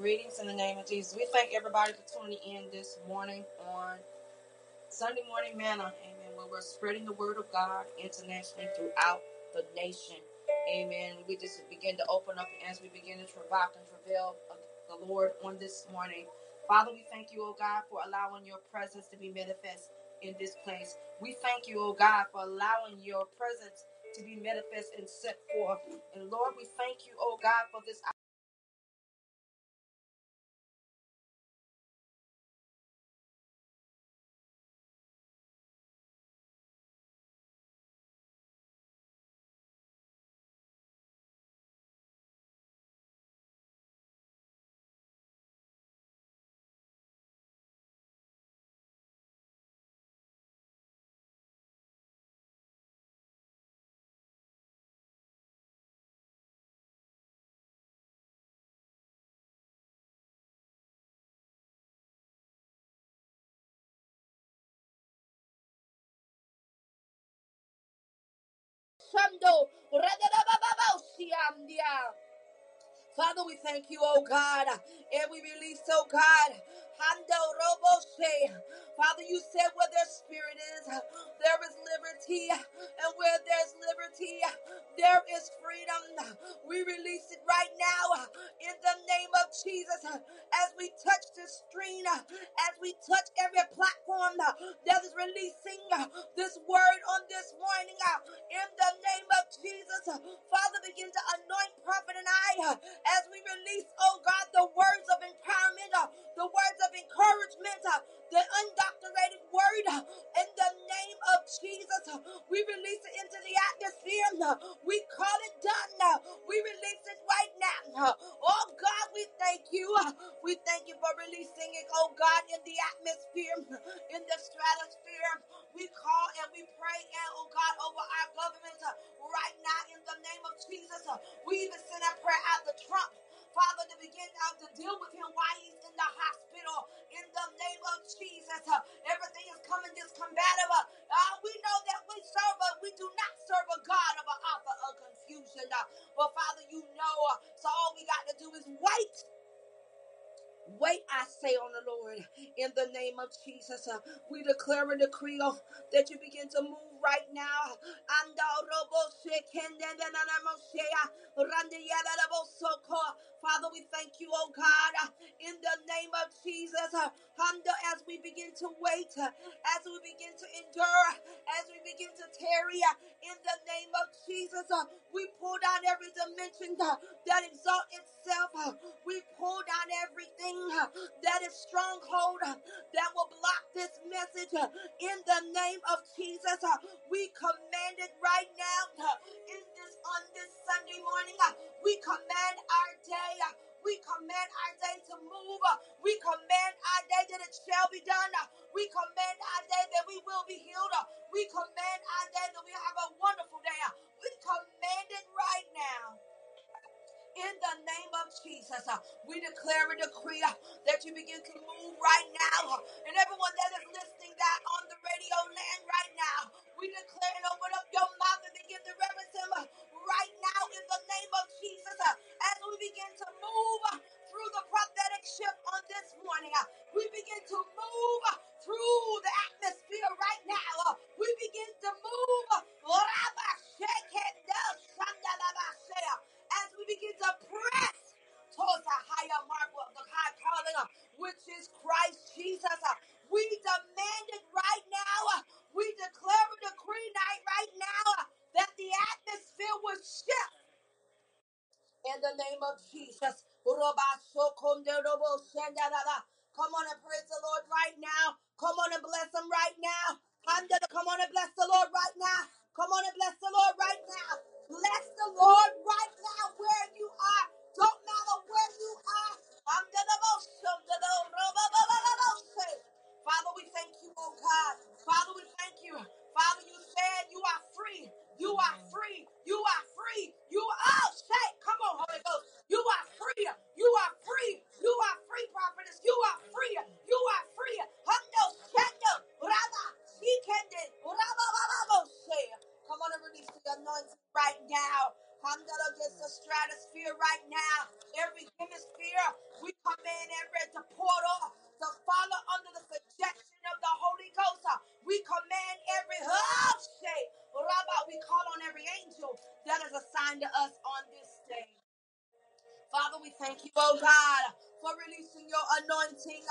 Greetings in the name of Jesus. We thank everybody for tuning in this morning on Sunday Morning Manna. Amen. Where we're spreading the word of God internationally throughout the nation. Amen. We just begin to open up as we begin to travail and travail the Lord on this morning. Father, we thank you, oh God, for allowing your presence to be manifest in this place. We thank you, oh God, for allowing your presence to be manifest and set forth. And Lord, we thank you, oh God, for this Father, we thank you, oh God, and we release, oh God, Father, you said where their spirit is, there is liberty, and where there's liberty, there is freedom. We release it right now in the name of Jesus as we touch the screen, as we touch every platform that is releasing this word on this morning in the name of Jesus. Father, begin to anoint Prophet and I as we release, oh Jesus. Uh, we declare and decree oh, that you begin to move right now. Robo. Father, we thank you, oh God, uh, in the name of Jesus. uh, as we begin to wait, uh, as we begin to endure, uh, as we begin to tarry, uh, in the name of Jesus, uh, we pull down every dimension that exalt itself. we pull down everything that is stronghold that will block this message in the name of Jesus. We command it right now uh, in on this Sunday morning. uh, We command our day. uh, We command our day to move. uh, We command our day that it shall be done. Uh, we command our day that we will be healed. Uh, we command our day that we have a wonderful day. Uh, we command it right now in the name of Jesus. we declare and decree that you begin to move right now. and everyone that is listening that on the radio land right now, we declare and open up your mouth and begin to reverence him right now in the name of Jesus. uh, as we begin to move uh, through the prophetic shift on this morning, uh, we begin to move uh, through the atmosphere right now. uh, we begin to move. uh, as we begin to press towards a higher mark of the high calling, uh, which is Christ Jesus. uh, We demand it right now. uh, We declare a decree night right now uh, that the atmosphere will shift in the name of Jesus. Come on and praise the Lord right now. Come on and bless him right now. Come on and bless the Lord right now. Come on and bless the Lord right now. Bless the Lord right now where you are. Don't matter where you are. Handedaboshandedorobababababoshe. Father, we thank you, oh God. Father, we thank you. Father, you said you are free. You are free. You are free. You are, oh. Come on, Holy Ghost. You are free. You are free. You are free, prophetess. You are free. You are free. Hundo, shendo, raba, shikende, raba, raba, raba, shea. Come on and release the anointing right now. Handle against the stratosphere right now. Every hemisphere, we command every to portal to follow under the subjection of the Holy Ghost. We command every oh, hub Rabbi, we call on every angel that is assigned to us on this day. Father, we thank you, oh God, for releasing your anointing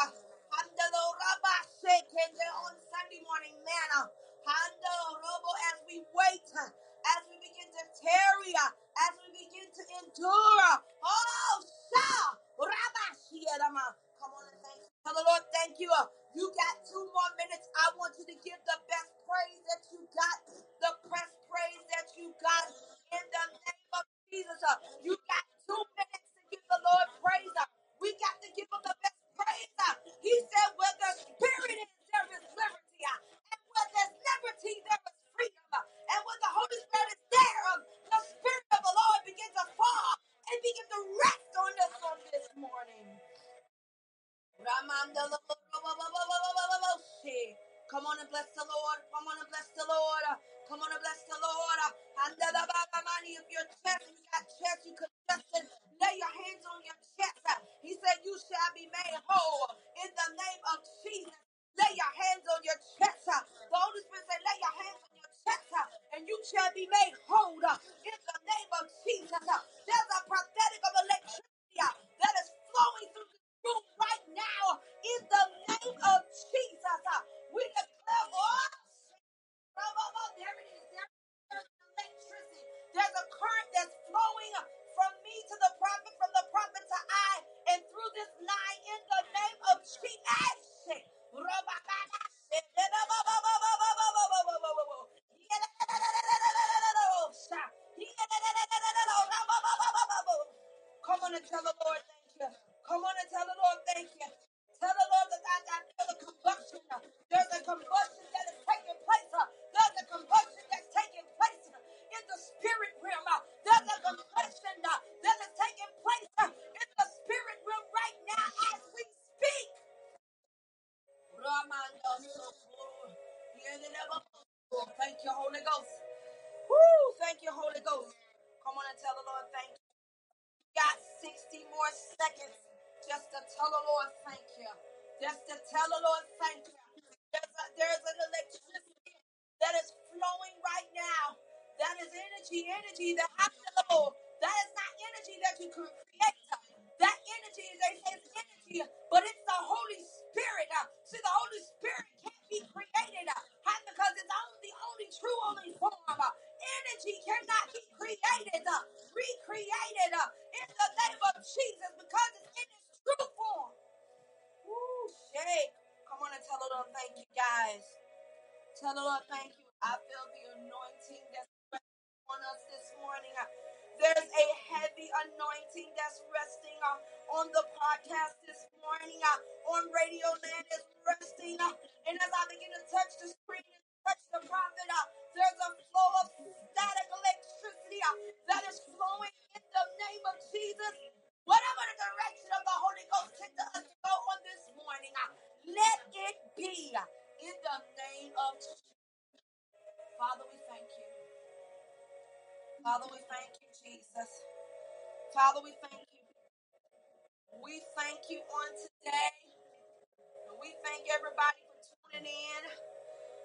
tuning in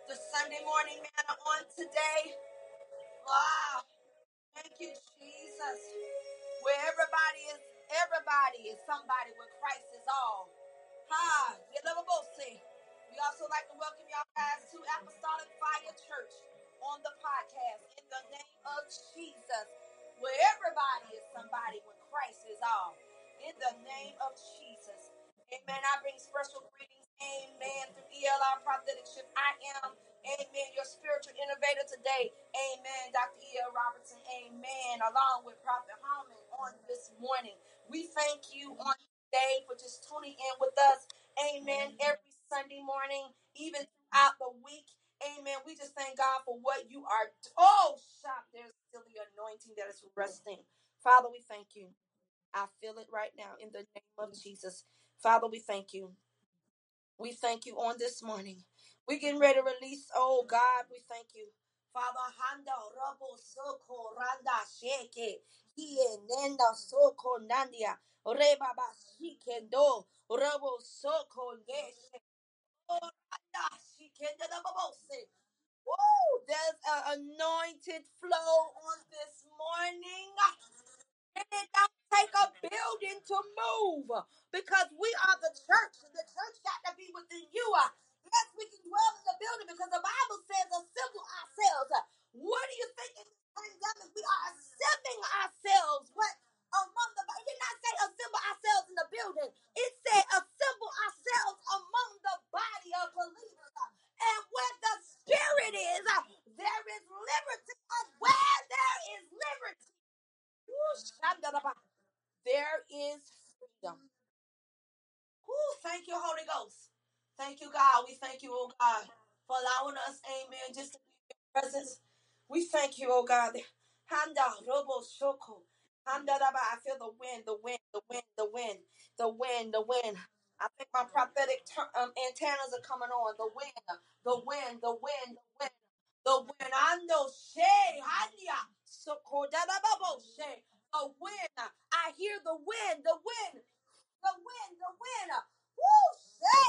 to Sunday Morning Manna on today. Wow. Thank you, Jesus. Where everybody is, everybody is somebody where Christ is all. Hi, you a bossy. We also like to welcome y'all guys to Apostolic Fire Church on the podcast in the name of Jesus. Where everybody is somebody where Christ is all. In the name of Jesus. Amen. I bring special greetings Amen. Through E.L.R. Prophetic Shift, I am. Amen. Your spiritual innovator today. Amen. Dr. E.L. Robertson. Amen. Along with Prophet Harmon on this morning. We thank you on today for just tuning in with us. Amen. Every Sunday morning, even throughout the week. Amen. We just thank God for what you are. Oh, shop. There's still the anointing that is resting. Father, we thank you. I feel it right now in the name of Jesus. Father, we thank you. We thank you on this morning. We're getting ready to release. Oh God, we thank you. Father Handa Soko Randa Sheke Nenda Soko Nandia Reba Soko Neshe oh, Randa Babose. Woo! There's an anointed flow on this morning. And it don't take a building to move because we are the church. The church got to be within you. Uh, yes, we can dwell in the building because the Bible says assemble ourselves. Uh, what do you think in this pandemic we are assembling ourselves? What among the it did not say assemble ourselves in the building. It said assemble ourselves among the body of believers. Uh, and where the spirit is, there is liberty. And where there is liberty. Woo, there is freedom. Whew, thank you, Holy Ghost. Thank you, God. We thank you, oh God, for allowing us, amen, just to be in your presence. We thank you, oh God. Handa robo shoko. Handa daba. I feel the wind, the wind, the wind, the wind, the wind, the wind. I think my prophetic tur- um, antennas are coming on. The wind, the wind, the wind, the wind, the wind. Ando she hanya soko babo she. The wind. I hear the wind, the wind the wind, the wind. Woo, say,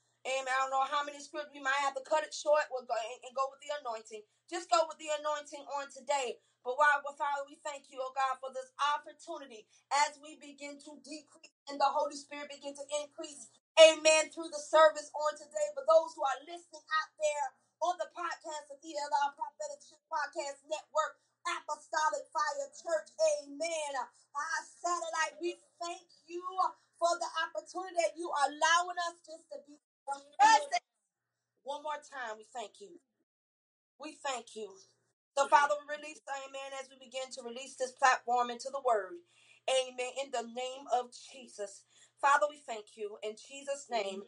Amen. I don't know how many scriptures we might have to cut it short. We'll go and, and go with the anointing. Just go with the anointing on today. But while well, Father, we thank you, oh God, for this opportunity as we begin to decrease and the Holy Spirit begin to increase. Amen. Through the service on today. For those who are listening out there on the podcast of ELR Prophetic Podcast Network, Apostolic Fire Church. Amen. Our satellite, we thank you for the opportunity that you are allowing us just to be. One more time, we thank you. We thank you. So, Father, we release, amen, as we begin to release this platform into the word. Amen. In the name of Jesus. Father, we thank you. In Jesus' name.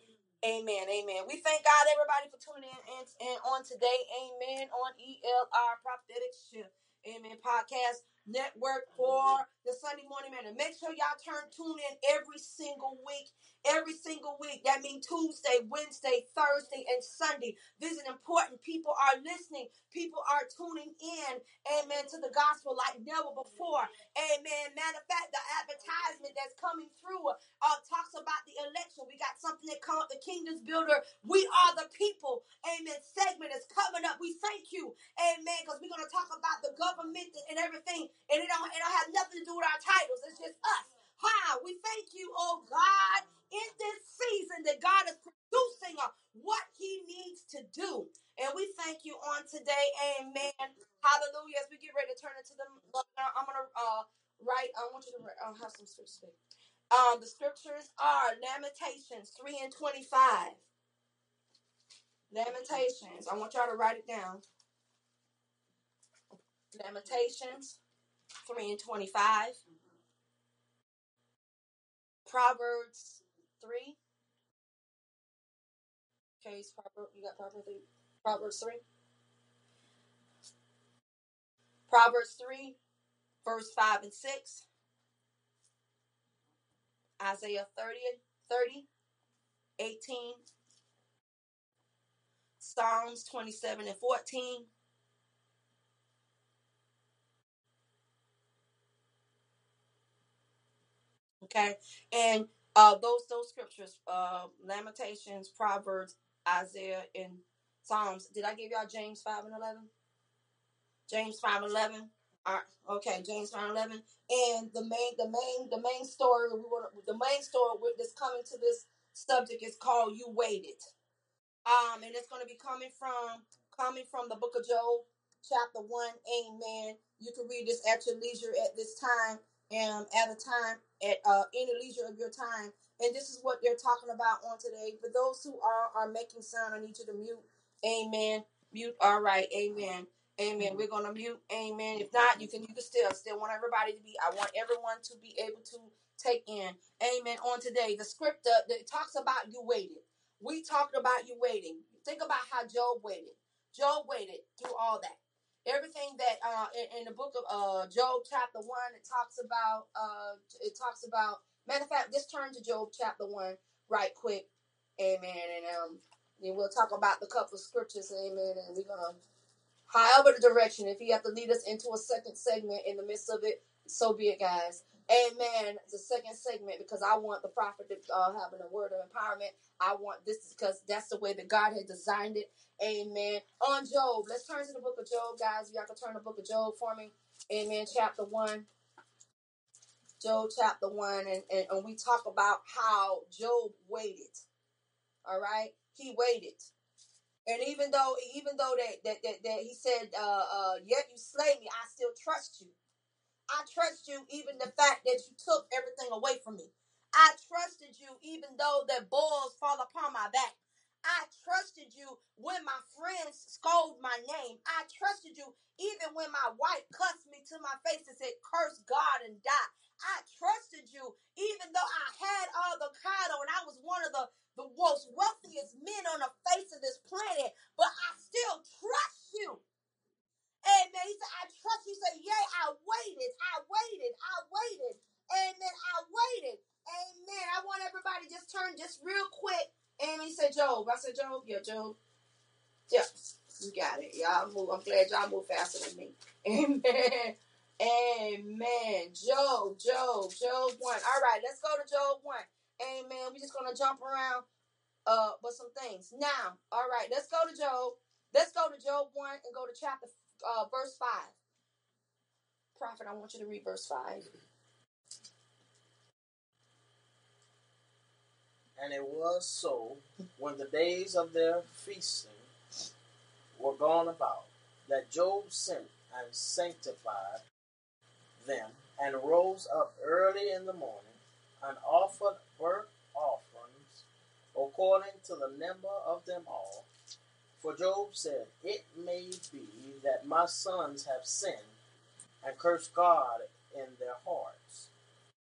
Amen. Amen. We thank God, everybody, for tuning in and, and on today. Amen. On ELR Prophetic Shift. Amen. Podcast network for the Sunday morning man. make sure y'all turn tune in every single week. Every single week. That means Tuesday, Wednesday, Thursday, and Sunday. This is important. People are listening. People are tuning in. Amen. To the gospel like never before. Amen. Matter of fact, the advertisement that's coming through uh, talks about the election. We got something that called the Kingdom's Builder. We are the people. Amen. Segment is coming up. We thank you. Amen. Because we're going to talk about the government and everything. And it don't, it don't have nothing to do our titles. It's just us. Hi. We thank you, oh God, in this season that God is producing uh, what he needs to do. And we thank you on today. Amen. Hallelujah. As we get ready to turn into the, I'm going to uh, write, I want you to uh, have some scripture. Um, the scriptures are Lamentations 3 and 25. Lamentations. I want y'all to write it down. Lamentations 3 and 25. Proverbs 3. Okay, Proverbs. You got Proverbs 3. Proverbs 3. Proverbs 3, verse 5 and 6. Isaiah 30, 30, 18. Psalms 27 and 14. Okay. And uh those those scriptures, uh Lamentations, Proverbs, Isaiah, and Psalms. Did I give y'all James 5 and 11? James 5 and 11. All right, okay, James 5 and 11. And the main the main the main story we want the main story with this coming to this subject is called You Waited. Um, and it's going to be coming from coming from the book of Job, chapter one. Amen. You can read this at your leisure at this time, and at a time at uh, any leisure of your time. And this is what they're talking about on today. For those who are are making sound, I need you to mute. Amen. Mute. All right. Amen. Amen. We're gonna mute. Amen. If not, you can you can still still want everybody to be. I want everyone to be able to take in. Amen. On today, the script uh, it talks about you waited. We talked about you waiting. Think about how Job waited. Job waited through all that. Everything that uh in, in the book of uh Job chapter one, it talks about uh it talks about matter of fact, just turn to Job chapter one right quick. Amen. And um then we'll talk about the couple of scriptures, amen, and we're gonna However, the direction, if you have to lead us into a second segment in the midst of it, so be it, guys. Amen. The second segment because I want the prophet to uh, having a word of empowerment. I want this because that's the way that God had designed it. Amen. On Job, let's turn to the book of Job, guys. Y'all can turn the book of Job for me. Amen. Chapter one. Job chapter one, and, and, and we talk about how Job waited. All right, he waited. And even though, even though that that that, that he said, uh, uh, "Yet you slay me, I still trust you." I trust you even the fact that you took everything away from me. I trusted you even though the balls fall upon my back. I trusted you when my friends scold my name. I trusted you even when my wife cussed me to my face and said, curse God and die. I trusted you even though I had all the cattle and I was one of the, the most wealthiest men on the face of this planet, but I still trust you. Amen. He said, I trust you. He said, Yea, I waited. I waited. I waited. Amen. I waited. Amen. I want everybody just turn just real quick. Amen. He said, Job. I said, Job. Yeah, Job. Yeah. You got it. Y'all move. I'm glad y'all move faster than me. Amen. Amen. Job, Job, Job 1. All right, let's go to Job 1. Amen. We're just gonna jump around uh with some things. Now, all right, let's go to Job. Let's go to Job 1 and go to chapter uh verse 5. Prophet, I want you to read verse 5. And it was so, when the days of their feasting were gone about, that Job sent and sanctified them, and rose up early in the morning, and offered burnt offerings according to the number of them all. For Job said, It may be that my sons have sinned and cursed God in their hearts.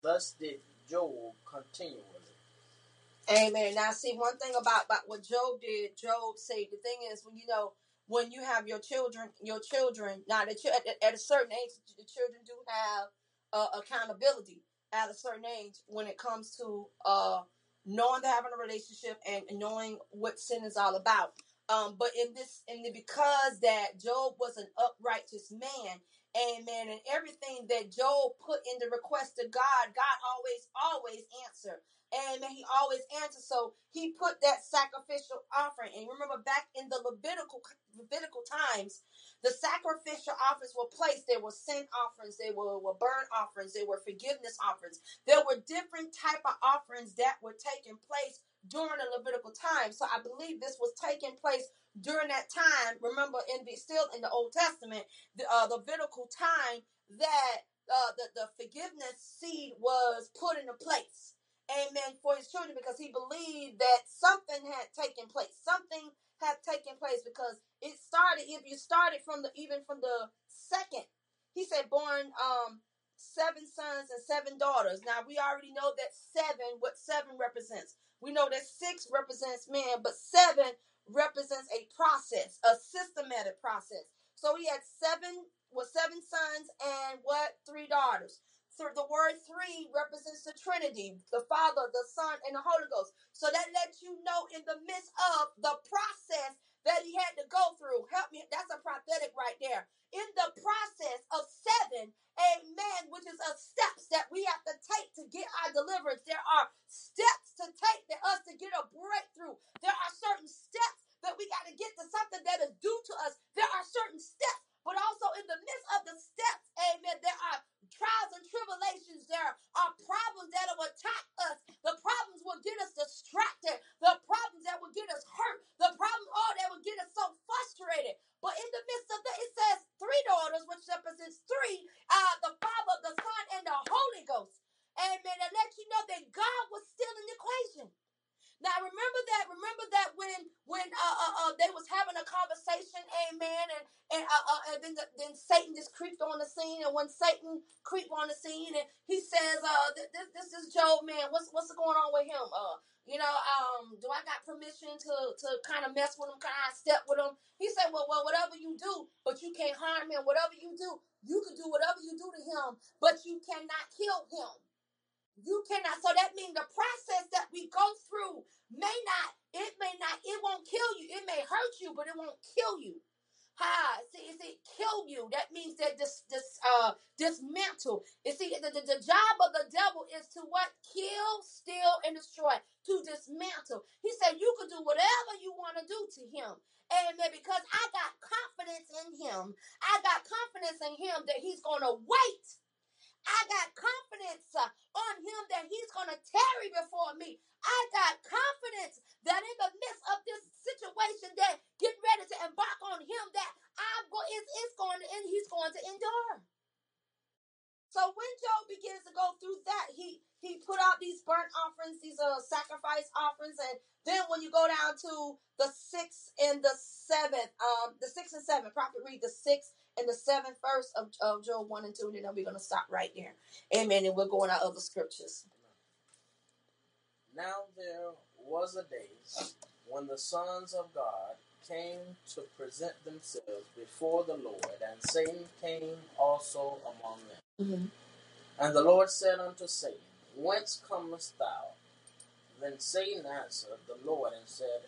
Thus did Job continually. Amen. Now, see one thing about, about what Job did. Job said the thing is when you know when you have your children, your children. Now, the, at, at a certain age, the children do have uh, accountability at a certain age when it comes to uh, knowing they're having a relationship and knowing what sin is all about. Um, but in this, in the because that Job was an uprighteous man, amen, and everything that Job put in the request to God, God always, always answered. Amen. He always answers. So he put that sacrificial offering. And remember back in the Levitical Levitical times, the sacrificial offerings were placed. There were sin offerings, there were, were burnt offerings, there were forgiveness offerings. There were different type of offerings that were taking place during the Levitical time. So I believe this was taking place during that time. Remember, in the still in the Old Testament, the uh, Levitical time that uh, the the forgiveness seed was put into place amen, for his children because he believed that something had taken place. Something had taken place because it started, if you started from the, even from the second, he said, born, um, seven sons and seven daughters. Now we already know that seven, what seven represents. We know that six represents man, but seven represents a process, a systematic process. So he had seven, was seven sons and what? Three daughters So the word three represents the Trinity, the Father, the Son, and the Holy Ghost. So that lets you know in the midst of the process that he had to go through. Help me, that's a prophetic right there. In the process of seven, amen, which is a steps that we have to take to get our deliverance. There are steps to take for us to get a breakthrough. There are certain steps that we got to get to something that is due to us. There are certain steps, but also in the midst of the steps, amen, there are trials and tribulations, there are problems that will attack us. The problems will get us distracted. The problems that will get us hurt. The problems, oh, that will get us so frustrated. But in the midst of that, it says three daughters, which represents three, uh, the Father, the Son, and the Holy Ghost. Amen. And let you know that God was still in the equation. Now remember that. Remember that when when uh, uh, uh they was having a conversation, amen, and and uh, uh and then the, then Satan just creeped on the scene, and when Satan creeped on the scene, and he says, uh, this this is Job, man. What's what's going on with him? Uh, you know, um, do I got permission to to kind of mess with him? Kind of step with him? He said, well, well, whatever you do, but you can't harm him. Whatever you do, you can do whatever you do to him, but you cannot kill him. You cannot. So that means the process that we go through may not, it may not, it won't kill you. It may hurt you, but it won't kill you. Ha, see, is it kill you? That means that this, this, uh, dismantle. You see, the, the, the job of the devil is to what? Kill, steal, and destroy. To dismantle. He said you could do whatever you want to do to him. Amen. Because I got confidence in him. I got confidence in him that he's going to wait I got confidence uh, on him that he's going to tarry before me. I got confidence that in the midst of this situation that get ready to embark on him that I'm going it's, it's going to and he's going to endure. So when Job begins to go through that, he he put out these burnt offerings, these uh sacrifice offerings, and then when you go down to the sixth and the seventh, um, the sixth and seventh, prophet read the sixth and the seventh verse of, of Job one and two, and then we're gonna stop right there. Amen. And we'll go on our other scriptures. Now there was a day when the sons of God came to present themselves before the Lord, and Satan came also among them. Mm-hmm. And the Lord said unto Satan, Whence comest thou? Then Satan answered the Lord and said,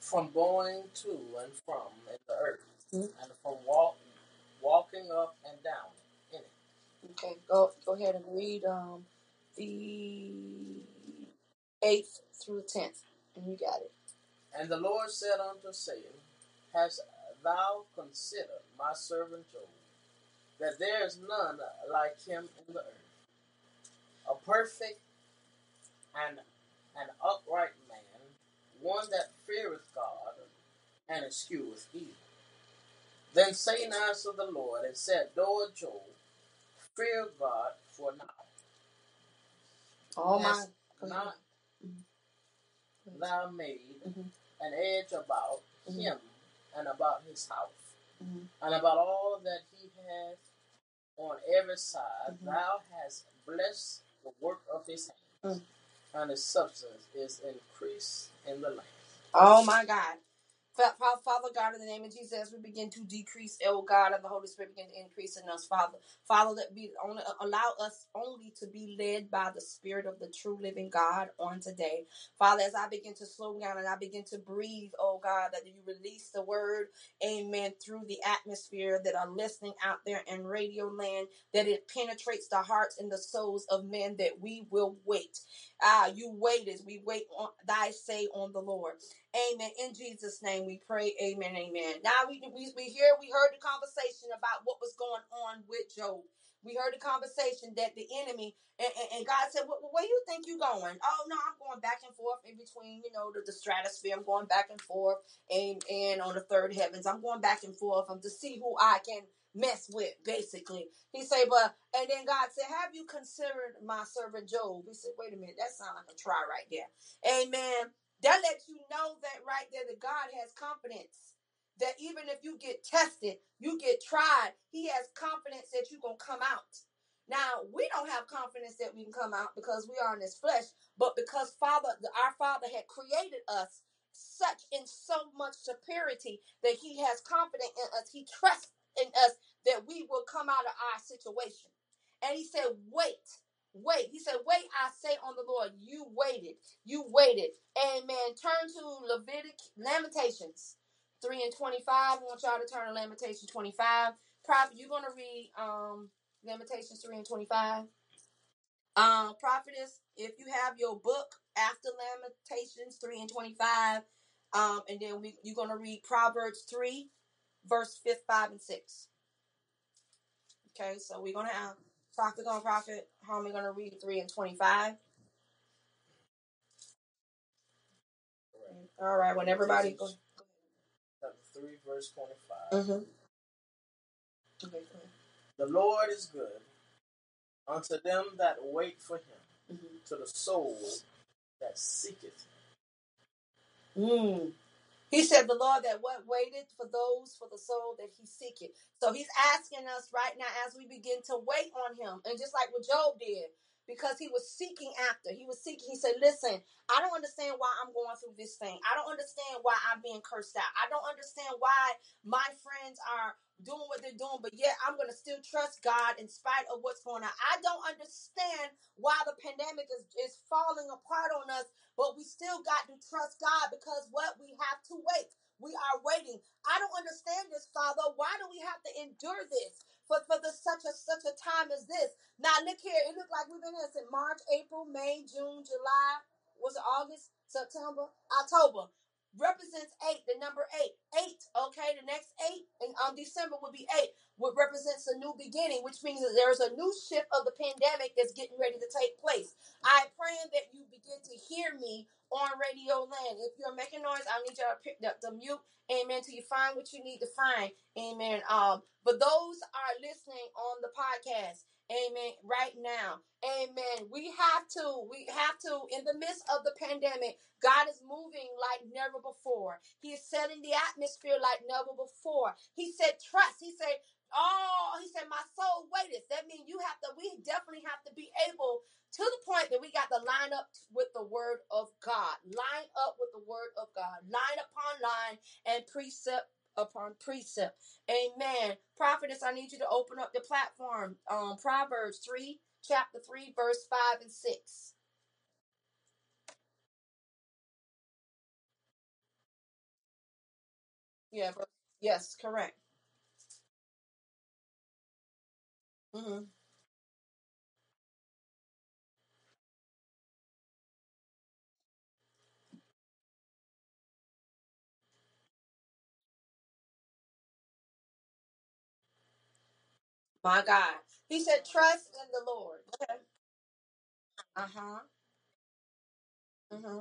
From going to and from in the earth, mm-hmm. and from walk, walking up and down in it. Okay, go go ahead and read um the eighth through the tenth, and you got it. And the Lord said unto Satan, Hast thou considered my servant Job? that there is none like him in the earth, a perfect and an upright man, one that feareth God and escheweth evil. Then Satan answered the Lord and said, Lord Job, fear God for now. Oh my not mm-hmm. thou made mm-hmm. an edge about mm-hmm. him and about his house, mm-hmm. and about all that he hath on every side. Mm-hmm. Thou hast blessed the work of his hands, mm. and his substance is increased in the land. Oh my God. Father God, in the name of Jesus, as we begin to decrease, oh God, and the Holy Spirit begin to increase in us, Father. Father, that be only allow us only to be led by the Spirit of the true living God on today. Father, as I begin to slow down and I begin to breathe, oh God, that you release the word, amen, through the atmosphere that are listening out there in radio land, that it penetrates the hearts and the souls of men, that we will wait. Ah, you wait as we wait on thy say on the Lord. Amen. In Jesus' name we pray. Amen. Amen. Now we we we hear we heard the conversation about what was going on with Job. We heard the conversation that the enemy and, and, and God said, well, "Where you think you're going?" Oh no, I'm going back and forth in between, you know, the, the stratosphere. I'm going back and forth, and and on the third heavens, I'm going back and forth. I'm to see who I can mess with, basically. He said, but and then God said, Have you considered my servant Job? He said, Wait a minute, that sounds like a try right there. Amen. That lets you know that right there that God has confidence. That even if you get tested, you get tried, He has confidence that you're to come out. Now, we don't have confidence that we can come out because we are in this flesh, but because Father, our Father had created us such in so much superiority that He has confidence in us. He trusts in us that we will come out of our situation. And He said, Wait Wait. He said, Wait, I say on the Lord. You waited. You waited. Amen. Turn to Levitic Lamentations 3 and 25. I want y'all to turn to Lamentations 25. Prophet, you're gonna read um Lamentations 3 and 25. Um, prophetess, if you have your book after Lamentations 3 and 25, um, and then we you're gonna read Proverbs 3, verse 5, 5 and 6. Okay, so we're gonna have Prophet on Prophet. How am I going to read 3 and 25? All right, when everybody goes. Chapter 3, verse 25. Mm-hmm. Okay, the Lord is good unto them that wait for him, mm-hmm. to the soul that seeketh him. Mm. He said, The Lord that what waited for those for the soul that he seeketh. So he's asking us right now as we begin to wait on him. And just like what Job did, because he was seeking after, he was seeking, he said, Listen, I don't understand why I'm going through this thing. I don't understand why I'm being cursed out. I don't understand why my friends are doing what they're doing, but yet I'm going to still trust God in spite of what's going on. I don't understand why the pandemic is, is falling apart on us but we still got to trust God because what we have to wait. We are waiting. I don't understand this, Father. Why do we have to endure this for, for the, such a such a time as this? Now look here. It looked like we've been here since March, April, May, June, July. Was it August, September, October? Represents eight, the number eight. Eight, okay, the next eight, and um December would be eight, what represents a new beginning, which means that there's a new shift of the pandemic that's getting ready to take place. I pray that you begin to hear me on Radio Land. If you're making noise, I need y'all to pick up the mute. Amen. Till you find what you need to find. Amen. Um, but those are listening on the podcast. Amen. Right now. Amen. We have to, we have to, in the midst of the pandemic, God is moving like never before. He is setting the atmosphere like never before. He said, trust. He said, Oh, he said, My soul waiteth. That means you have to, we definitely have to be able to the point that we got to line up with the word of God. Line up with the word of God. Line upon line and precept upon precept. Amen. Prophetess, I need you to open up the platform. Um, Proverbs 3, chapter 3, verse 5 and 6. Yeah, yes, correct. Hmm My God. He said, trust in the Lord. Okay. Uh-huh. Mm-hmm.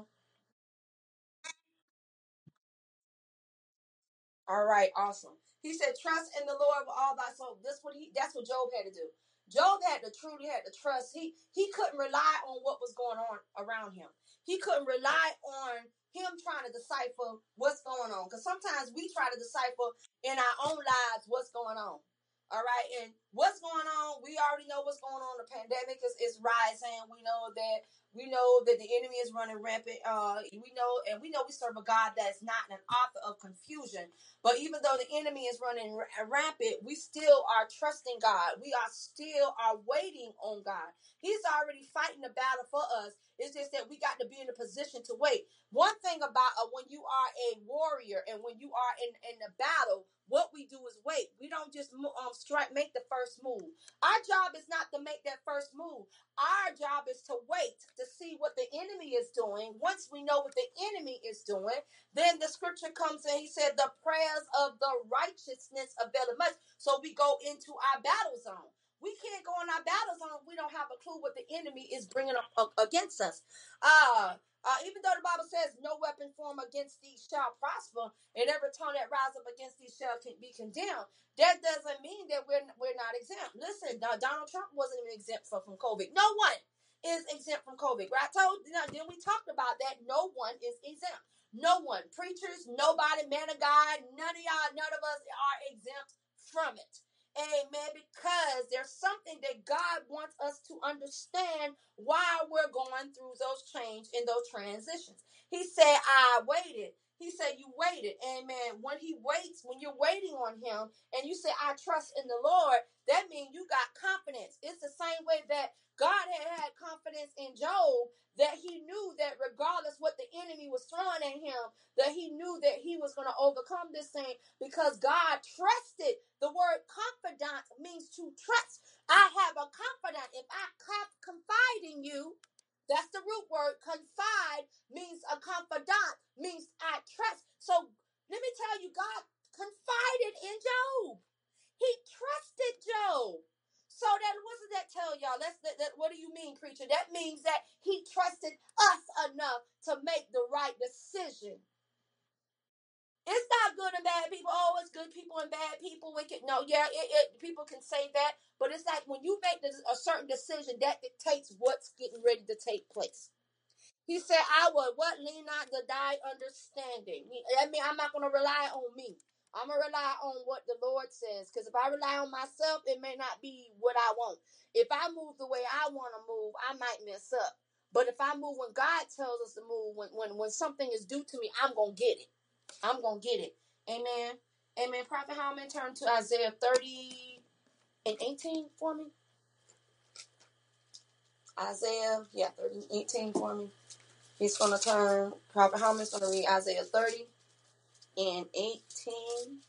All right, awesome. He said, "Trust in the Lord with all thy soul." This what he. That's what Job had to do. Job had to truly had to trust. He he couldn't rely on what was going on around him. He couldn't rely on him trying to decipher what's going on. Because sometimes we try to decipher in our own lives what's going on. All right, and what's going on? We already know what's going on. The pandemic is, is rising. We know that we know that the enemy is running rampant. Uh, we know, and we know we serve a God that's not an author of confusion. But even though the enemy is running rampant, we still are trusting God. We are still are waiting on God. He's already fighting the battle for us. It's just that we got to be in a position to wait. One thing about uh, when you are a warrior and when you are in in the battle, what we do is wait. We don't just um strike make the first move. Our job is not to make that first move. Our job is to wait to see what the enemy is doing. Once we know what the enemy is doing, then the scripture comes and he said, The prayers of the righteousness avail much. So we go into our battle zone. We can't go in our battle zone if we don't have a clue what the enemy is bringing up against us. Uh, uh, even though the Bible says, No weapon formed against thee shall prosper, and every tongue that rise up against thee shall be condemned, that doesn't mean that we're, we're not exempt. Listen, Donald Trump wasn't even exempt from COVID. No one is exempt from COVID. Right? I told then we talked about that. No one is exempt. No one, preachers, nobody, man of God, none of y'all, none of us are exempt from it. Amen. Because there's something that God wants us to understand while we're going through those change and those transitions. He said, I waited. He said, You waited. Amen. When He waits, when you're waiting on Him and you say, I trust in the Lord, that means you got confidence. It's the same way that God had had confidence in Job that he knew that regardless what the enemy was throwing at him, that he knew that he was going to overcome this thing because God trusted. The word confidant means to trust. I have a confidant. If I confide in you, that's the root word. Confide means a confidant, means I trust. So let me tell you, God confided in Job. He trusted Job. So that what does that tell y'all? That's that, that, what do you mean, preacher? That means that he trusted us enough to make the right decision. It's not good and bad people. Oh, it's good people and bad people. Wicked. No, yeah, it, it people can say that, but it's like when you make a certain decision, that dictates what's getting ready to take place. He said, I will what lean not to thy understanding. I mean, I'm not gonna rely on me. I'm gonna rely on what the Lord says. Because if I rely on myself, it may not be what I want. If I move the way I want to move, I might mess up. But if I move when God tells us to move, when when when something is due to me, I'm gonna get it. I'm gonna get it. Amen. Amen. Prophet Howman turn to Isaiah 30 and 18 for me. Isaiah, yeah, 30 18 for me. He's to turn, Prophet Howman's going to read Isaiah 30 and 18.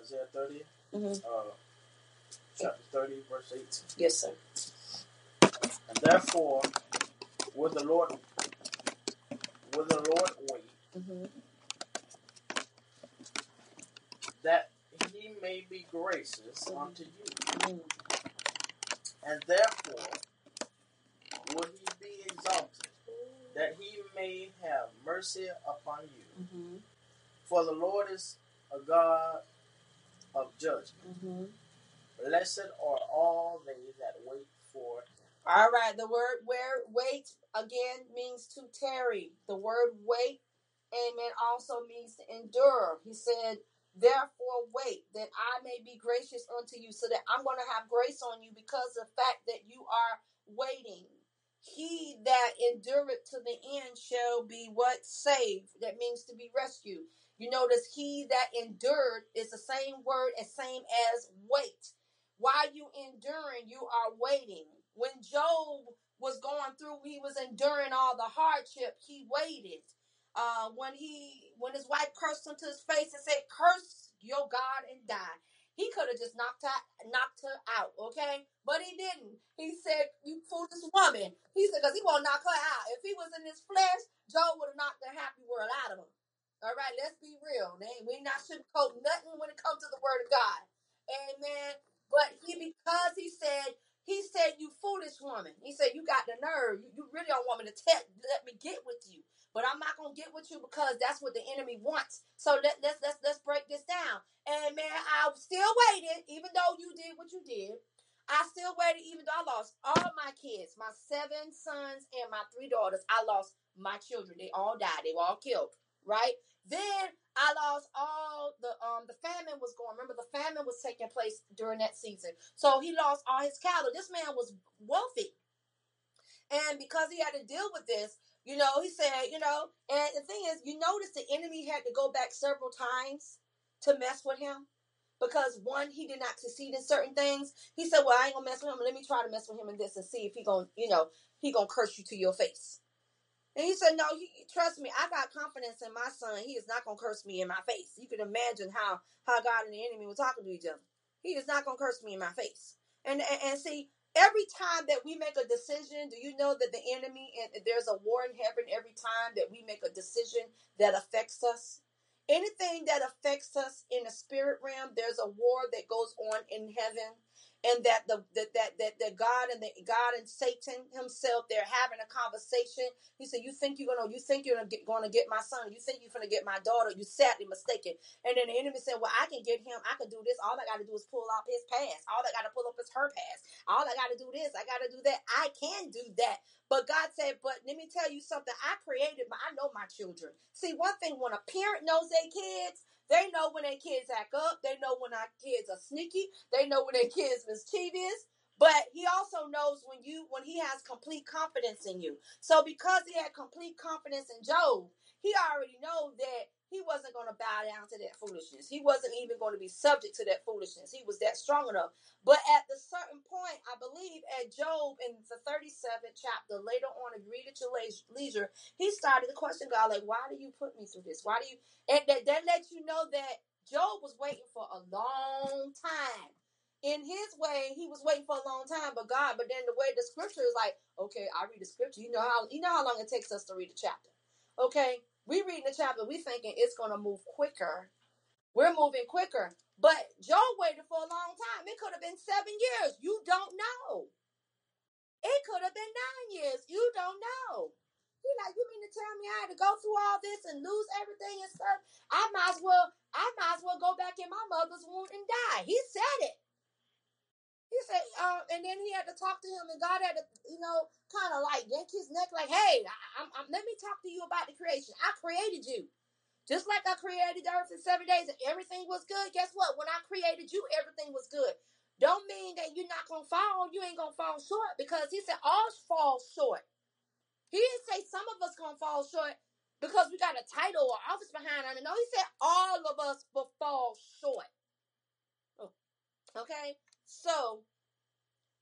Isaiah 30, Mm-hmm. uh, chapter 30, verse 18. Yes, sir. And therefore, will the Lord, will the Lord wait Mm-hmm. that he may be gracious unto you, Mm-hmm. and therefore will he be exalted, that he may have mercy upon you. Mm-hmm. For the Lord is a God of judgment. Mm-hmm. Blessed are all they that wait for him. All right. The word where wait again means to tarry. The word wait, amen, also means to endure. He said, Therefore, wait that I may be gracious unto you, so that I'm going to have grace on you because of the fact that you are waiting. He that endureth to the end shall be what? Saved. That means to be rescued. You notice he that endured is the same word as same as wait. While you enduring, you are waiting. When Job was going through, he was enduring all the hardship. He waited. Uh, when he when his wife cursed him to his face and said, "Curse your God and die," he could have just knocked her knocked her out, okay? But he didn't. He said, "You foolish woman." He said, "Cause he won't knock her out. If he was in his flesh, Job would have knocked the happy world out of him." All right, let's be real. They- We not sugarcoat nothing when it comes to the word of God. Amen. But he because he said he said you foolish woman. He said you got the nerve. You, you really don't want me to tell let me get with you. But I'm not gonna get with you because that's what the enemy wants. So let, let's let's let's break this down. And man, I still waited, even though you did what you did. I still waited, even though I lost all my kids, my seven sons and my three daughters. I lost my children. They all died. They were all killed. Right? Then I lost all the um the famine was going. Remember the famine was taking place during that season. So he lost all his cattle. This man was wealthy. And because he had to deal with this, you know, he said, you know, and the thing is, you notice the enemy had to go back several times to mess with him. Because one, he did not succeed in certain things. He said, Well, I ain't gonna mess with him. Let me try to mess with him in this and see if he gonna, you know, he gonna curse you to your face. And he said, No, he, trust me, I got confidence in my son. He is not gonna curse me in my face. You can imagine how how God and the enemy were talking to each other. He is not gonna curse me in my face. And and, and see, every time that we make a decision, do you know that the enemy and there's a war in heaven every time that we make a decision that affects us? Anything that affects us in the spirit realm, there's a war that goes on in heaven. And that the that that that, that God and the God and Satan himself, they're having a conversation. He said, "You think you're gonna, you think you're gonna get, gonna get my son? You think you're gonna get my daughter? You sadly mistaken." And then the enemy said, "Well, I can get him. I can do this. All I got to do is pull out his past. All I got to pull up is her past. All I got to do this. I got to do that. I can do that." But God said, "But let me tell you something. I created my. I know my children. See, one thing when a parent knows their kids." They know when their kids act up. They know when our kids are sneaky. They know when their kids mischievous. But he also knows when you when he has complete confidence in you. So because he had complete confidence in Job, he already know that he wasn't going to bow down to that foolishness. He wasn't even going to be subject to that foolishness. He was that strong enough. But at the certain point, I believe at Job in the 37th chapter, later on, if you read at your leisure, he started to question God, like, why do you put me through this? Why do you and that, that lets you know that Job was waiting for a long time. In his way, he was waiting for a long time, but God, but then the way the scripture is like, okay, I read the scripture. You know how you know how long it takes us to read a chapter. Okay? We reading the chapter, we thinking it's gonna move quicker. We're moving quicker. But Job waited for a long time. It could have been seven years. You don't know. It could have been nine years. You don't know. He like, you mean to tell me I had to go through all this and lose everything and stuff? I might as well, I might as well go back in my mother's womb and die. He said it. Uh, and then he had to talk to him, and God had to, you know, kind of like yank his neck, like, "Hey, I, I'm, I'm, let me talk to you about the creation. I created you, just like I created the earth in seven days, and everything was good. Guess what? When I created you, everything was good. Don't mean that you're not gonna fall. You ain't gonna fall short because He said all fall short. He didn't say some of us gonna fall short because we got a title or office behind us. No, He said all of us will fall short. Oh, Okay, so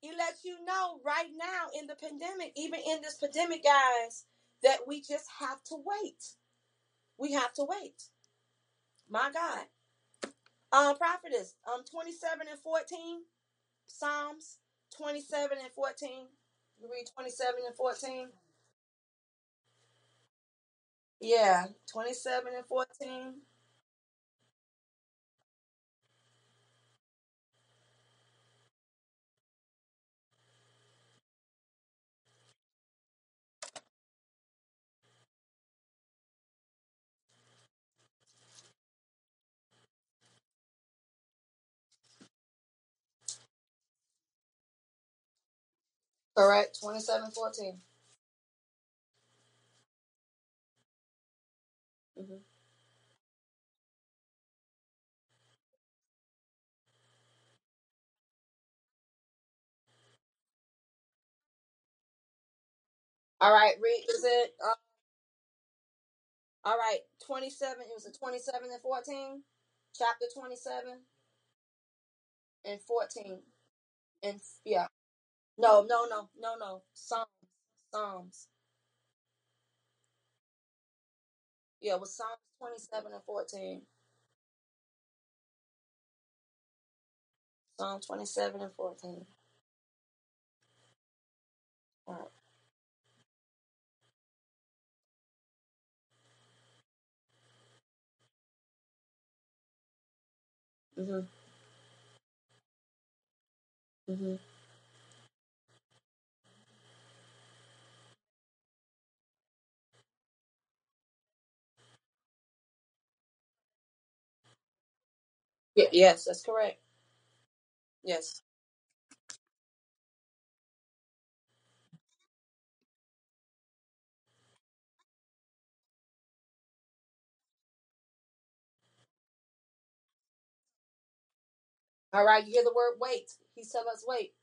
he lets you know right now in the pandemic, even in this pandemic, guys, that we just have to wait. We have to wait. My God. Um, prophetess, um, 27 and 14, Psalms 27 and 14. You read 27 and 14? Yeah, 27 and 14. Correct, 27 and 14. hmm All right, read, is it, uh, all right, 27, it was a 27 and 14? Chapter 27 and 14. And, yeah. No, no, no, no, no. Psalms. Psalms. Yeah, it was Psalms 27 and 14. Psalm 27 and 14. All right. Mm-hmm. Mm-hmm. Yes, that's correct. Yes. All right, you hear the word wait. He tell us wait.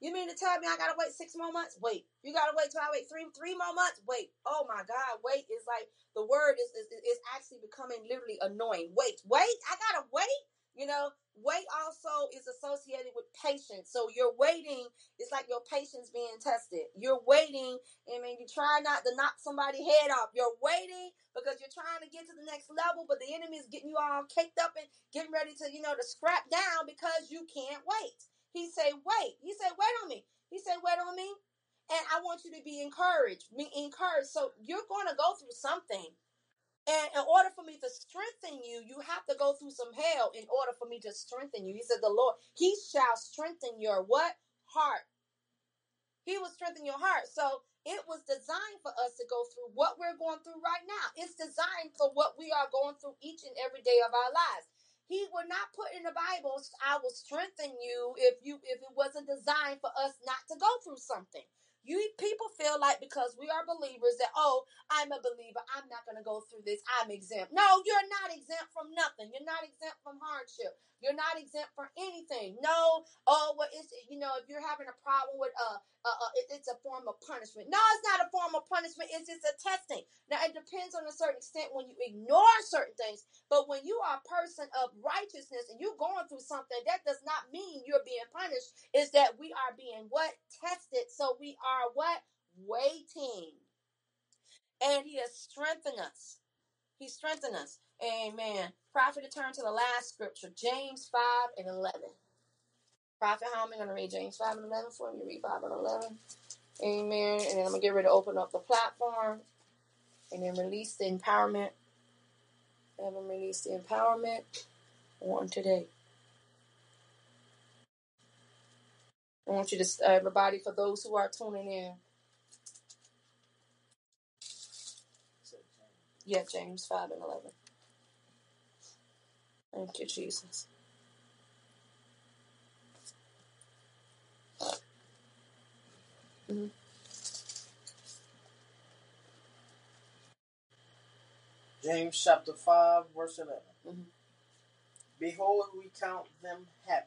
You mean to tell me I gotta wait six more months? Wait. You gotta wait till I wait three three more months? Wait. Oh my God, wait is like the word is is, is actually becoming literally annoying. Wait, wait, I gotta wait. You know, wait also is associated with patience. So you're waiting, it's like your patience being tested. You're waiting, I mean, you try not to knock somebody's head off. You're waiting because you're trying to get to the next level, but the enemy is getting you all caked up and getting ready to, you know, to scrap down because you can't wait. He said, wait. He said, wait on me. He said, wait on me. And I want you to be encouraged. Be encouraged. So you're going to go through something. And in order for me to strengthen you, you have to go through some hell in order for me to strengthen you. He said, the Lord, he shall strengthen your what? Heart he will strengthen your heart. So it was designed for us to go through what we're going through right now. It's designed for what we are going through each and every day of our lives. He would not put in the Bible, I will strengthen you if you if it wasn't designed for us not to go through something. You people feel like because we are believers that oh, I'm a believer, I'm not going to go through this. I'm exempt. No, you're not exempt from nothing. You're not exempt from hardship. You're not exempt from anything. No, oh, well, it's you know if you're having a problem with uh uh, uh it, it's a form of punishment. No, it's not a form of punishment. It's just a testing. Now it depends on a certain extent when you ignore certain things. But when you are a person of righteousness and you're going through something, that does not mean you're being punished. Is that we are being what tested? So we are what waiting, and He has strengthened us. He strengthened us. Amen. Prophet, turn to the last scripture, James five and eleven. Prophet, how am going to read James 5 and 11 for you? Read 5 and 11. Amen. And then I'm going to get ready to open up the platform and then release the empowerment. Have them release the empowerment on today. I want you to, uh, everybody, for those who are tuning in, yeah, James 5 and 11. Thank you, Jesus. Mhm. James chapter 5, verse 11. Mhm. Behold, we count them happy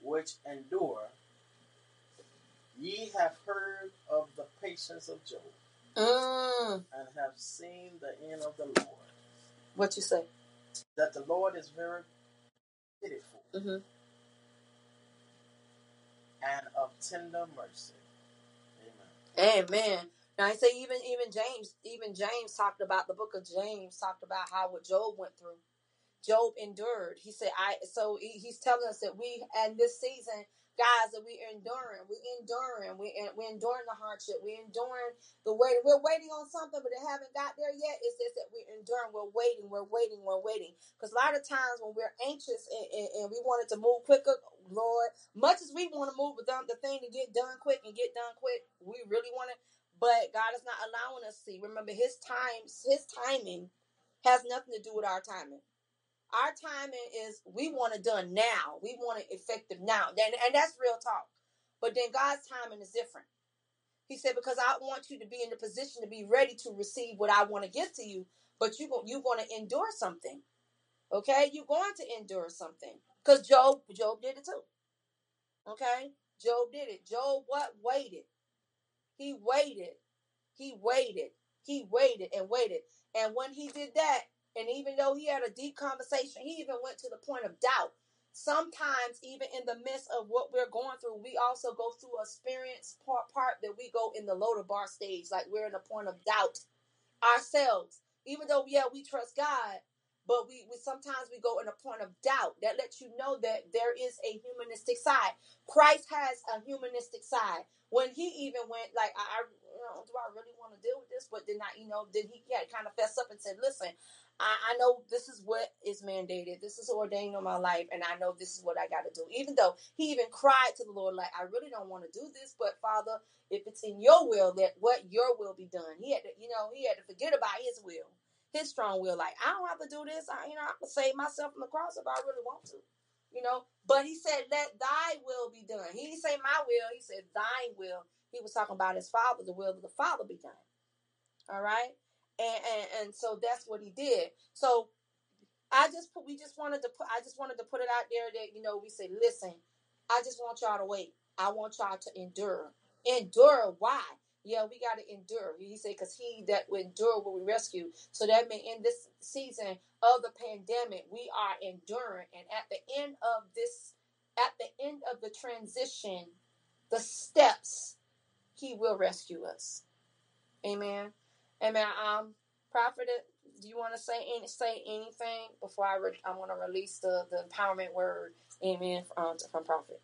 which endure. Ye have heard of the patience of Job, Mm. and have seen the end of the Lord, What you say? that the Lord is very pitiful Mm-hmm. And of tender mercy. Amen. Amen. Now I say even even James even James talked about the book of James talked about how what Job went through. Job endured. He said, "I." So he- he's telling us that we and this season, guys, that we are enduring. We're enduring. We we enduring the hardship. We're enduring the wait. We're waiting on something, but it haven't got there yet. It's just that we're enduring. We're waiting. We're waiting. We're waiting. Because a lot of times when we're anxious and, and, and we want it to move quicker, Lord, much as we want to move with the thing to get done quick and get done quick, we really want it. But God is not allowing us to see. Remember, His times, His timing has nothing to do with our timing. Our timing is we want it done now. We want it effective now. And, and that's real talk. But then God's timing is different. He said, because I want you to be in the position to be ready to receive what I want to give to you, but you you're going to endure something. Okay? You're going to endure something. Because Job, Job did it too. Okay? Job did it. Job what? Waited. He waited. He waited. He waited and waited. And when he did that, and even though he had a deep conversation, he even went to the point of doubt. Sometimes, even in the midst of what we're going through, we also go through a experience part, part that we go in the loader bar stage, like we're in a point of doubt ourselves. Even though, yeah, we trust God, but we, we sometimes we go in a point of doubt that lets you know that there is a humanistic side. Christ has a humanistic side. When he even went like, I, I you know, do I really want to deal with this? But then I, you know, then he had kind of fess up and said, listen, I, I know this is what is mandated. This is ordained on my life, and I know this is what I got to do. Even though he even cried to the Lord, like, I really don't want to do this, but Father, if it's in your will, that what your will be done. He had to, you know, he had to forget about his will, his strong will. Like, I don't have to do this. I, you know, I can save myself from the cross if I really want to. You know, but he said, "Let Thy will be done." He didn't say my will. He said, "Thine will." He was talking about his father, the will of the Father be done. All right, and and, and so that's what he did. So I just put, we just wanted to put, I just wanted to put it out there that you know we say, listen, I just want y'all to wait. I want y'all to endure. Endure. Why? Yeah, we got to endure. He said, because he that will endure will be rescued. So that means in this season of the pandemic, we are enduring. And at the end of this, at the end of the transition, the steps, he will rescue us. Amen. Amen. Um, prophet, do you want to say any say anything before I re- I want to release the the empowerment word? Amen. From from prophet.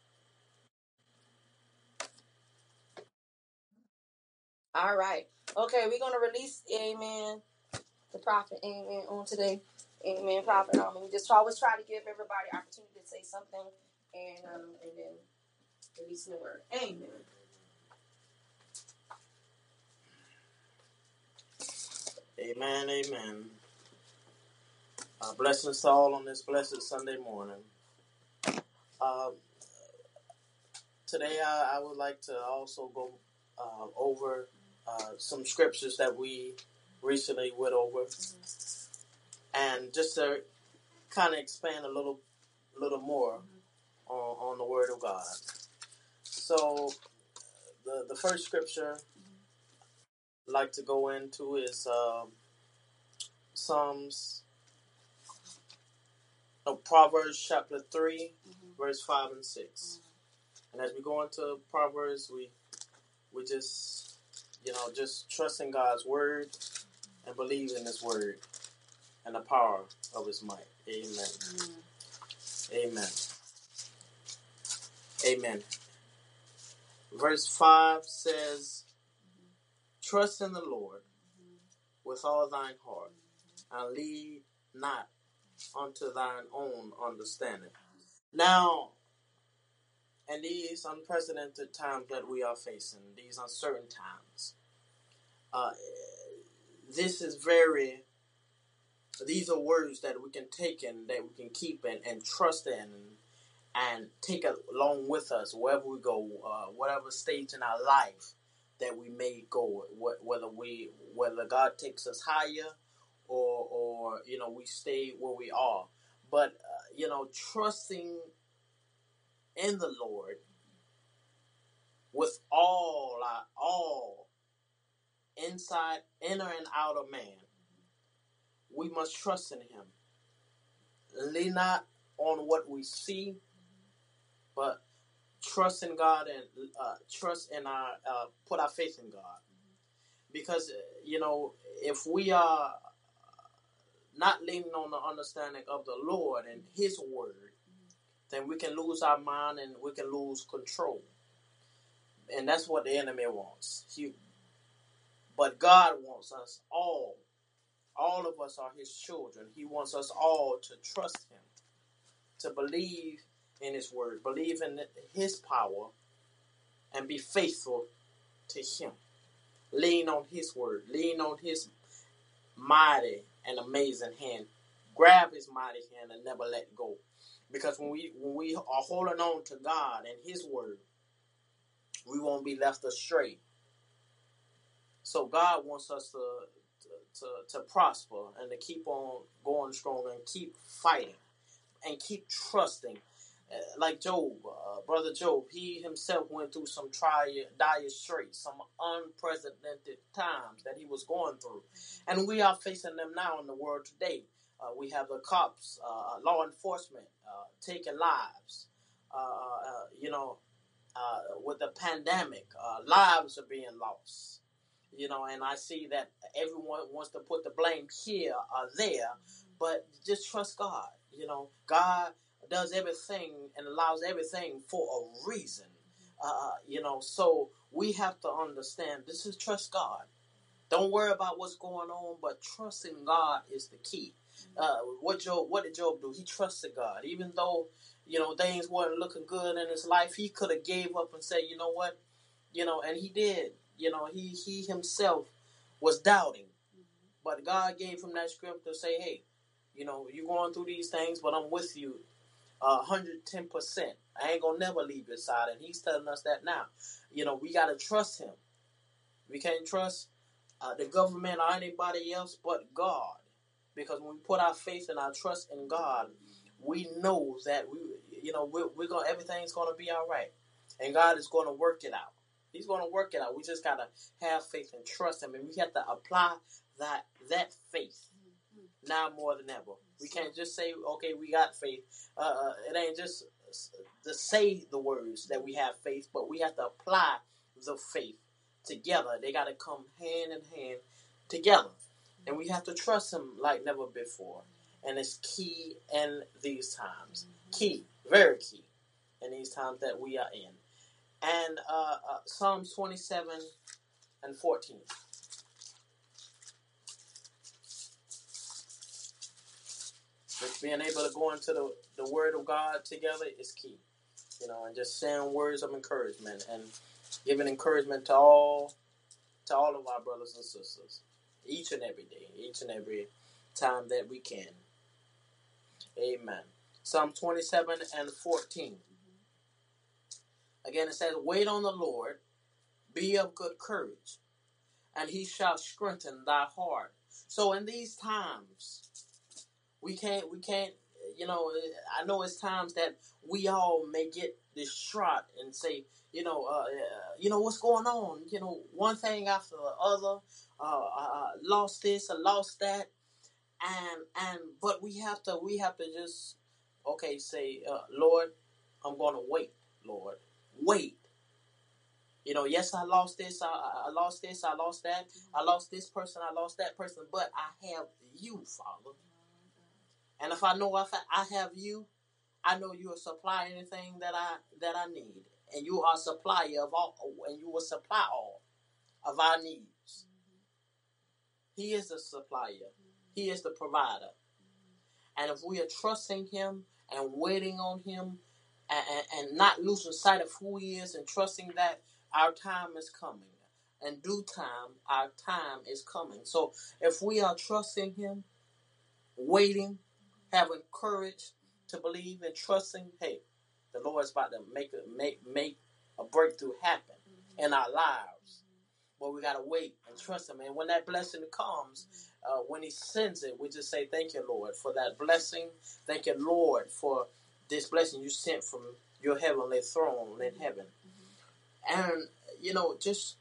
All right. Okay, we're gonna release. Amen. The prophet. Amen. On today. Amen. Prophet. Um, we just always try to give everybody opportunity to say something, and um, and then release the word. Amen. Amen, amen. Uh, blessings to all on this blessed Sunday morning. Uh, today, I, I would like to also go uh, over uh, some scriptures that we recently went over, and just to kind of expand a little, little more on, on the Word of God. So, the the first scripture like to go into is um, Psalms, no, Proverbs chapter three, mm-hmm. verse five and six. And as we go into Proverbs, we we just you know just trust in God's word and believe in His word and the power of His might. Amen. Mm-hmm. Amen. Amen. Verse five says, "Trust in the Lord with all thine heart, and lead not unto thine own understanding." Now, in these unprecedented times that we are facing, these uncertain times, uh, this is very, these are words that we can take and that we can keep and, and trust in and take along with us wherever we go, uh, whatever stage in our life that we may go, whether we whether God takes us higher or or you know we stay where we are, but uh, you know trusting in the Lord with all our all inside, inner and outer man, we must trust in Him. Lean not on what we see, but trust in God and uh, trust in our uh, put our faith in God. Because you know, if we are not leaning on the understanding of the Lord and His Word, then we can lose our mind and we can lose control. And that's what the enemy wants. He, but God wants us all. All of us are His children. He wants us all to trust Him, to believe in His Word, believe in His power, and be faithful to Him. Lean on His Word, lean on His mighty and amazing hand. Grab His mighty hand and never let go. Because when we when we are holding on to God and His Word, we won't be left astray. So God wants us to to, to prosper and to keep on going strong and keep fighting and keep trusting. Uh, like Job, uh, brother Job, he himself went through some dire, dire straits, some unprecedented times that he was going through, and we are facing them now in the world today. Uh, we have the cops, uh, law enforcement uh, taking lives. Uh, you know, with the pandemic, lives are being lost you know, and I see that everyone wants to put the blame here or there, but just trust God. You know, God does everything and allows everything for a reason. Uh, you know, so we have to understand this is trust God. Don't worry about what's going on, but trusting God is the key. Uh, what Job, what did Job do? He trusted God, even though you know things weren't looking good in his life. He could have gave up and said, you know what, you know, and he did. You know, he he himself was doubting, but God gave him that script to say, hey, you know, you're going through these things, but I'm with you, hundred ten percent. I ain't gonna never leave your side, and He's telling us that now. You know, we gotta trust Him. We can't trust uh, the government or anybody else but God, because when we put our faith and our trust in God, we know that we, you know, we're, we're gonna everything's gonna be all right, and God is gonna work it out. He's to work it out. We just got to have faith and trust Him, and we have to apply that that faith now more than ever. We can't just say, "Okay, we got faith." Uh, uh it ain't just to say the words that we have faith, but we have to apply the faith together. They got to come hand in hand together, and we have to trust Him like never before. And it's key in these times. Key, very key, in these times that we are in and uh, uh, Psalms 27 and 14. Just being able to go into the, the Word of God together is key. You know, and just saying words of encouragement and giving encouragement to all to all of our brothers and sisters each and every day, each and every time that we can. Amen. Psalm 27 and 14. Again, it says, Wait on the Lord, be of good courage, and he shall strengthen thy heart. So in these times, we can't, we can't, you know, I know it's times that we all may get distraught and say, you know, uh, you know what's going on. You know, one thing after the other. Uh, uh, lost this or lost that, and and but we have to we have to just okay say, uh, Lord, I'm going to wait, Lord wait. You know, yes, I lost this, I, I lost this, I lost that, I lost this person, I lost that person, but I have you, Father. And if I know if I have you, I know you will supply anything that I that I need, and you are a supplier of all, and you will supply all of our needs. Mm-hmm. He is the supplier. He is the provider. Mm-hmm. And if we are trusting Him and waiting on Him and, and not losing sight of who He is and trusting that our time is coming. In due time, our time is coming. So if we are trusting Him, waiting, having courage to believe and trusting, hey, The Lord is about to make a make make a breakthrough happen in our lives. But we gotta wait and trust Him. And when that blessing comes, uh, when He sends it, we just say, "Thank you, Lord, for that blessing. Thank you, Lord, for this blessing you sent from your heavenly throne in heaven." And you know, just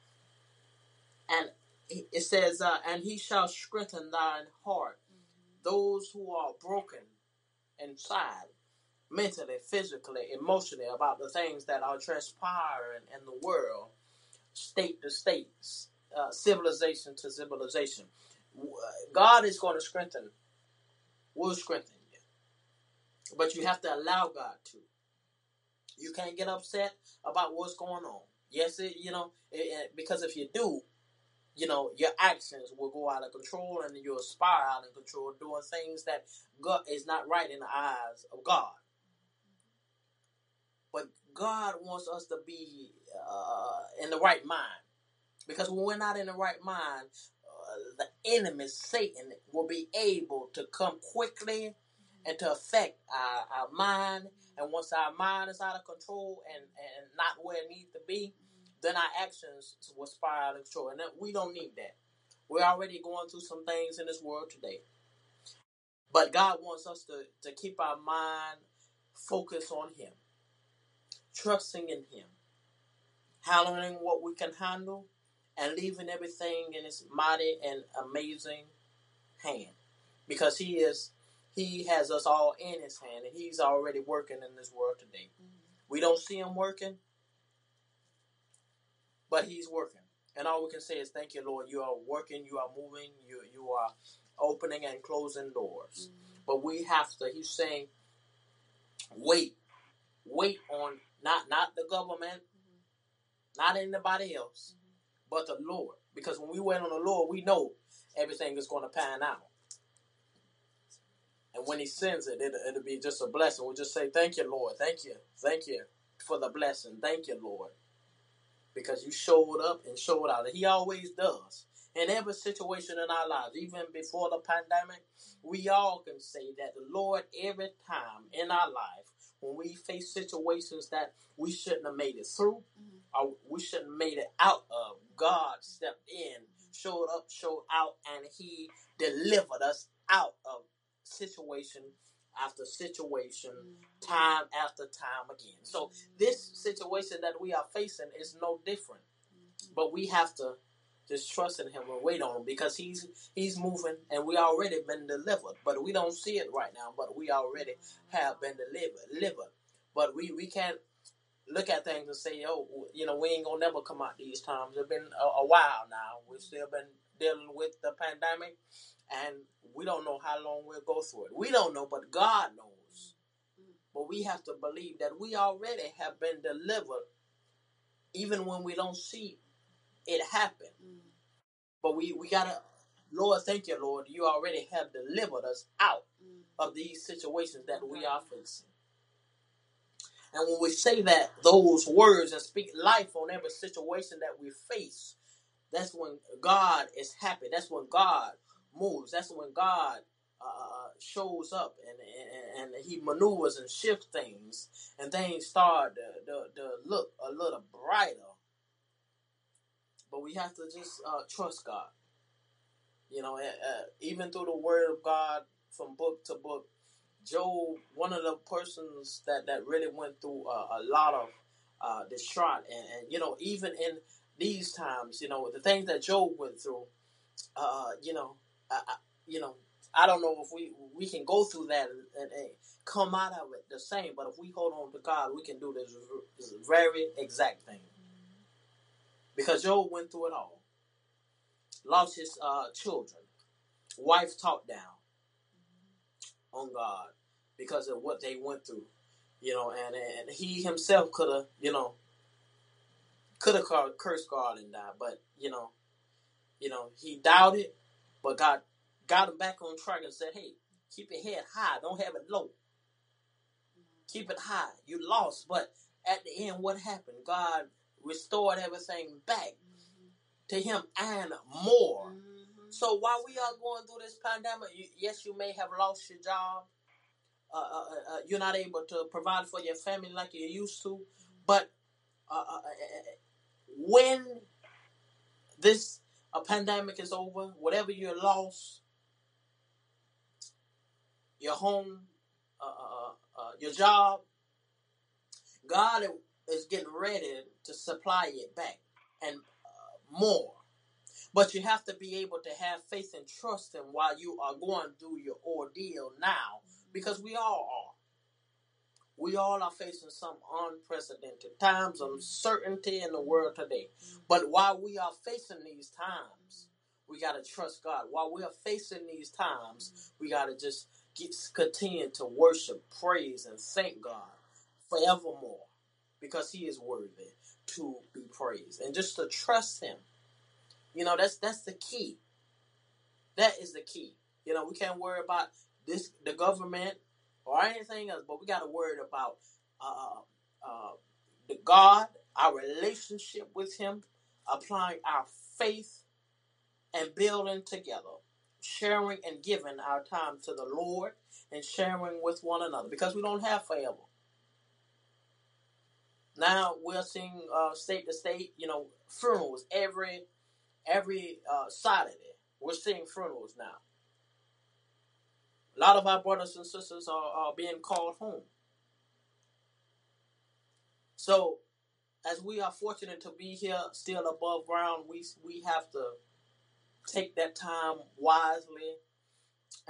and it says, uh, "And He shall strengthen thine heart." Those who are broken inside, mentally, physically, emotionally, about the things that are transpiring in the world, state to state, uh, civilization to civilization. God is going to strengthen, will strengthen you. But you have to allow God to. You can't get upset about what's going on. Yes, it, you know, it, it, because if you do, you know, your actions will go out of control and you'll spiral of control doing things that God is not right in the eyes of God. But God wants us to be uh, in the right mind. Because when we're not in the right mind, uh, the enemy, Satan, will be able to come quickly and to affect our, our mind. And once our mind is out of control and, and not where it needs to be, then our actions will spiral out of control. And we don't need that. We're already going through some things in this world today. But God wants us to, to keep our mind focused on Him, trusting in Him, handling what we can handle, and leaving everything in His mighty and amazing hand. Because He is He has us all in His hand, and He's already working in this world today. Mm-hmm. We don't see Him working, but He's working. And all we can say is, "Thank you, Lord. You are working. You are moving. You you are opening and closing doors." Mm-hmm. But we have to. He's saying, "Wait, wait on not not the government, mm-hmm. not anybody else, mm-hmm. but the Lord. Because when we wait on the Lord, we know everything is going to pan out. And when He sends it, it it'll be just a blessing. We'll just say, "Thank you, Lord. Thank you. Thank you for the blessing. Thank you, Lord." Because you showed up and showed out. He always does. In every situation in our lives, even before the pandemic, we all can say that the Lord, every time in our life, when we face situations that we shouldn't have made it through, mm-hmm. or we shouldn't have made it out of, God stepped in, showed up, showed out, and He delivered us out of situation after situation, mm-hmm. time after time again. So this situation that we are facing is no different. Mm-hmm. But we have to just trust in him and wait on him because he's he's moving and we already been delivered. But we don't see it right now, but we already have been delivered delivered. But we, we can't look at things and say, oh, you know, we ain't gonna never come out these times. It's been a, a while now. We've still been dealing with the pandemic and we don't know how long we'll go through it. We don't know, but God knows. But we have to believe that we already have been delivered, even when we don't see it happen. But we, we gotta, Lord, thank you, Lord, you already have delivered us out of these situations that we are facing. And when we say that, those words and speak life on every situation that we face, that's when God is happy. That's when God moves. That's when God uh, uh, shows up and, and, and he maneuvers and shifts things, and things start to, to, to look a little brighter. But we have to just uh, trust God. You know, uh, even through the Word of God from book to book, Job, one of the persons that, that really went through a lot of uh, distraught, and, and you know, even in these times, you know, the things that Job went through, uh, you know, I, you know, I don't know if we we can go through that and, and, and, come out of it the same. But if we hold on to God, we can do this, this very exact thing. Because Job went through it all. Lost his uh, children, wife talked down on God because of what they went through, you know, and and he himself could have, you know, could have cursed God and died, but you know, you know, he doubted but God got him back on track and said, hey, keep your head high. Don't have it low. Keep it high. You lost. But at the end, what happened? God restored everything back to him and more. So while we are going through this pandemic, you, yes, you may have lost your job. uh, uh, uh, you're not able to provide for your family like you used to. But uh, uh, uh, when this a pandemic is over, whatever you lost, your home, uh, uh, uh, uh, your job, God is getting ready to supply it back and uh, more. But you have to be able to have faith and trust Him while you are going through your ordeal now, because we all are. We all are facing some unprecedented times of uncertainty in the world today. But while we are facing these times, we got to trust God. While we are facing these times, we got to just get, continue to worship, praise, and thank God forevermore because He is worthy to be praised. And just to trust Him you know, that's that's the key. That is the key. You know, we can't worry about this, the government, or anything else, but we got to worry about uh, uh, the God, our relationship with Him, applying our faith, and building together, sharing and giving our time to the Lord, and sharing with one another, because we don't have forever. Now we're seeing uh, state to state, you know, funerals every every uh, Saturday. We're seeing funerals now. A lot of our brothers and sisters are, are being called home. So, as we are fortunate to be here still above ground, we we have to take that time wisely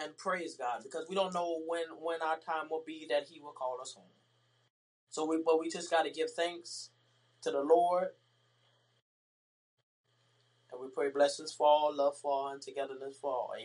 and praise God because we don't know when when our time will be that He will call us home. So we but we just got to give thanks to the Lord and we pray blessings for all, love for all, and togetherness for all.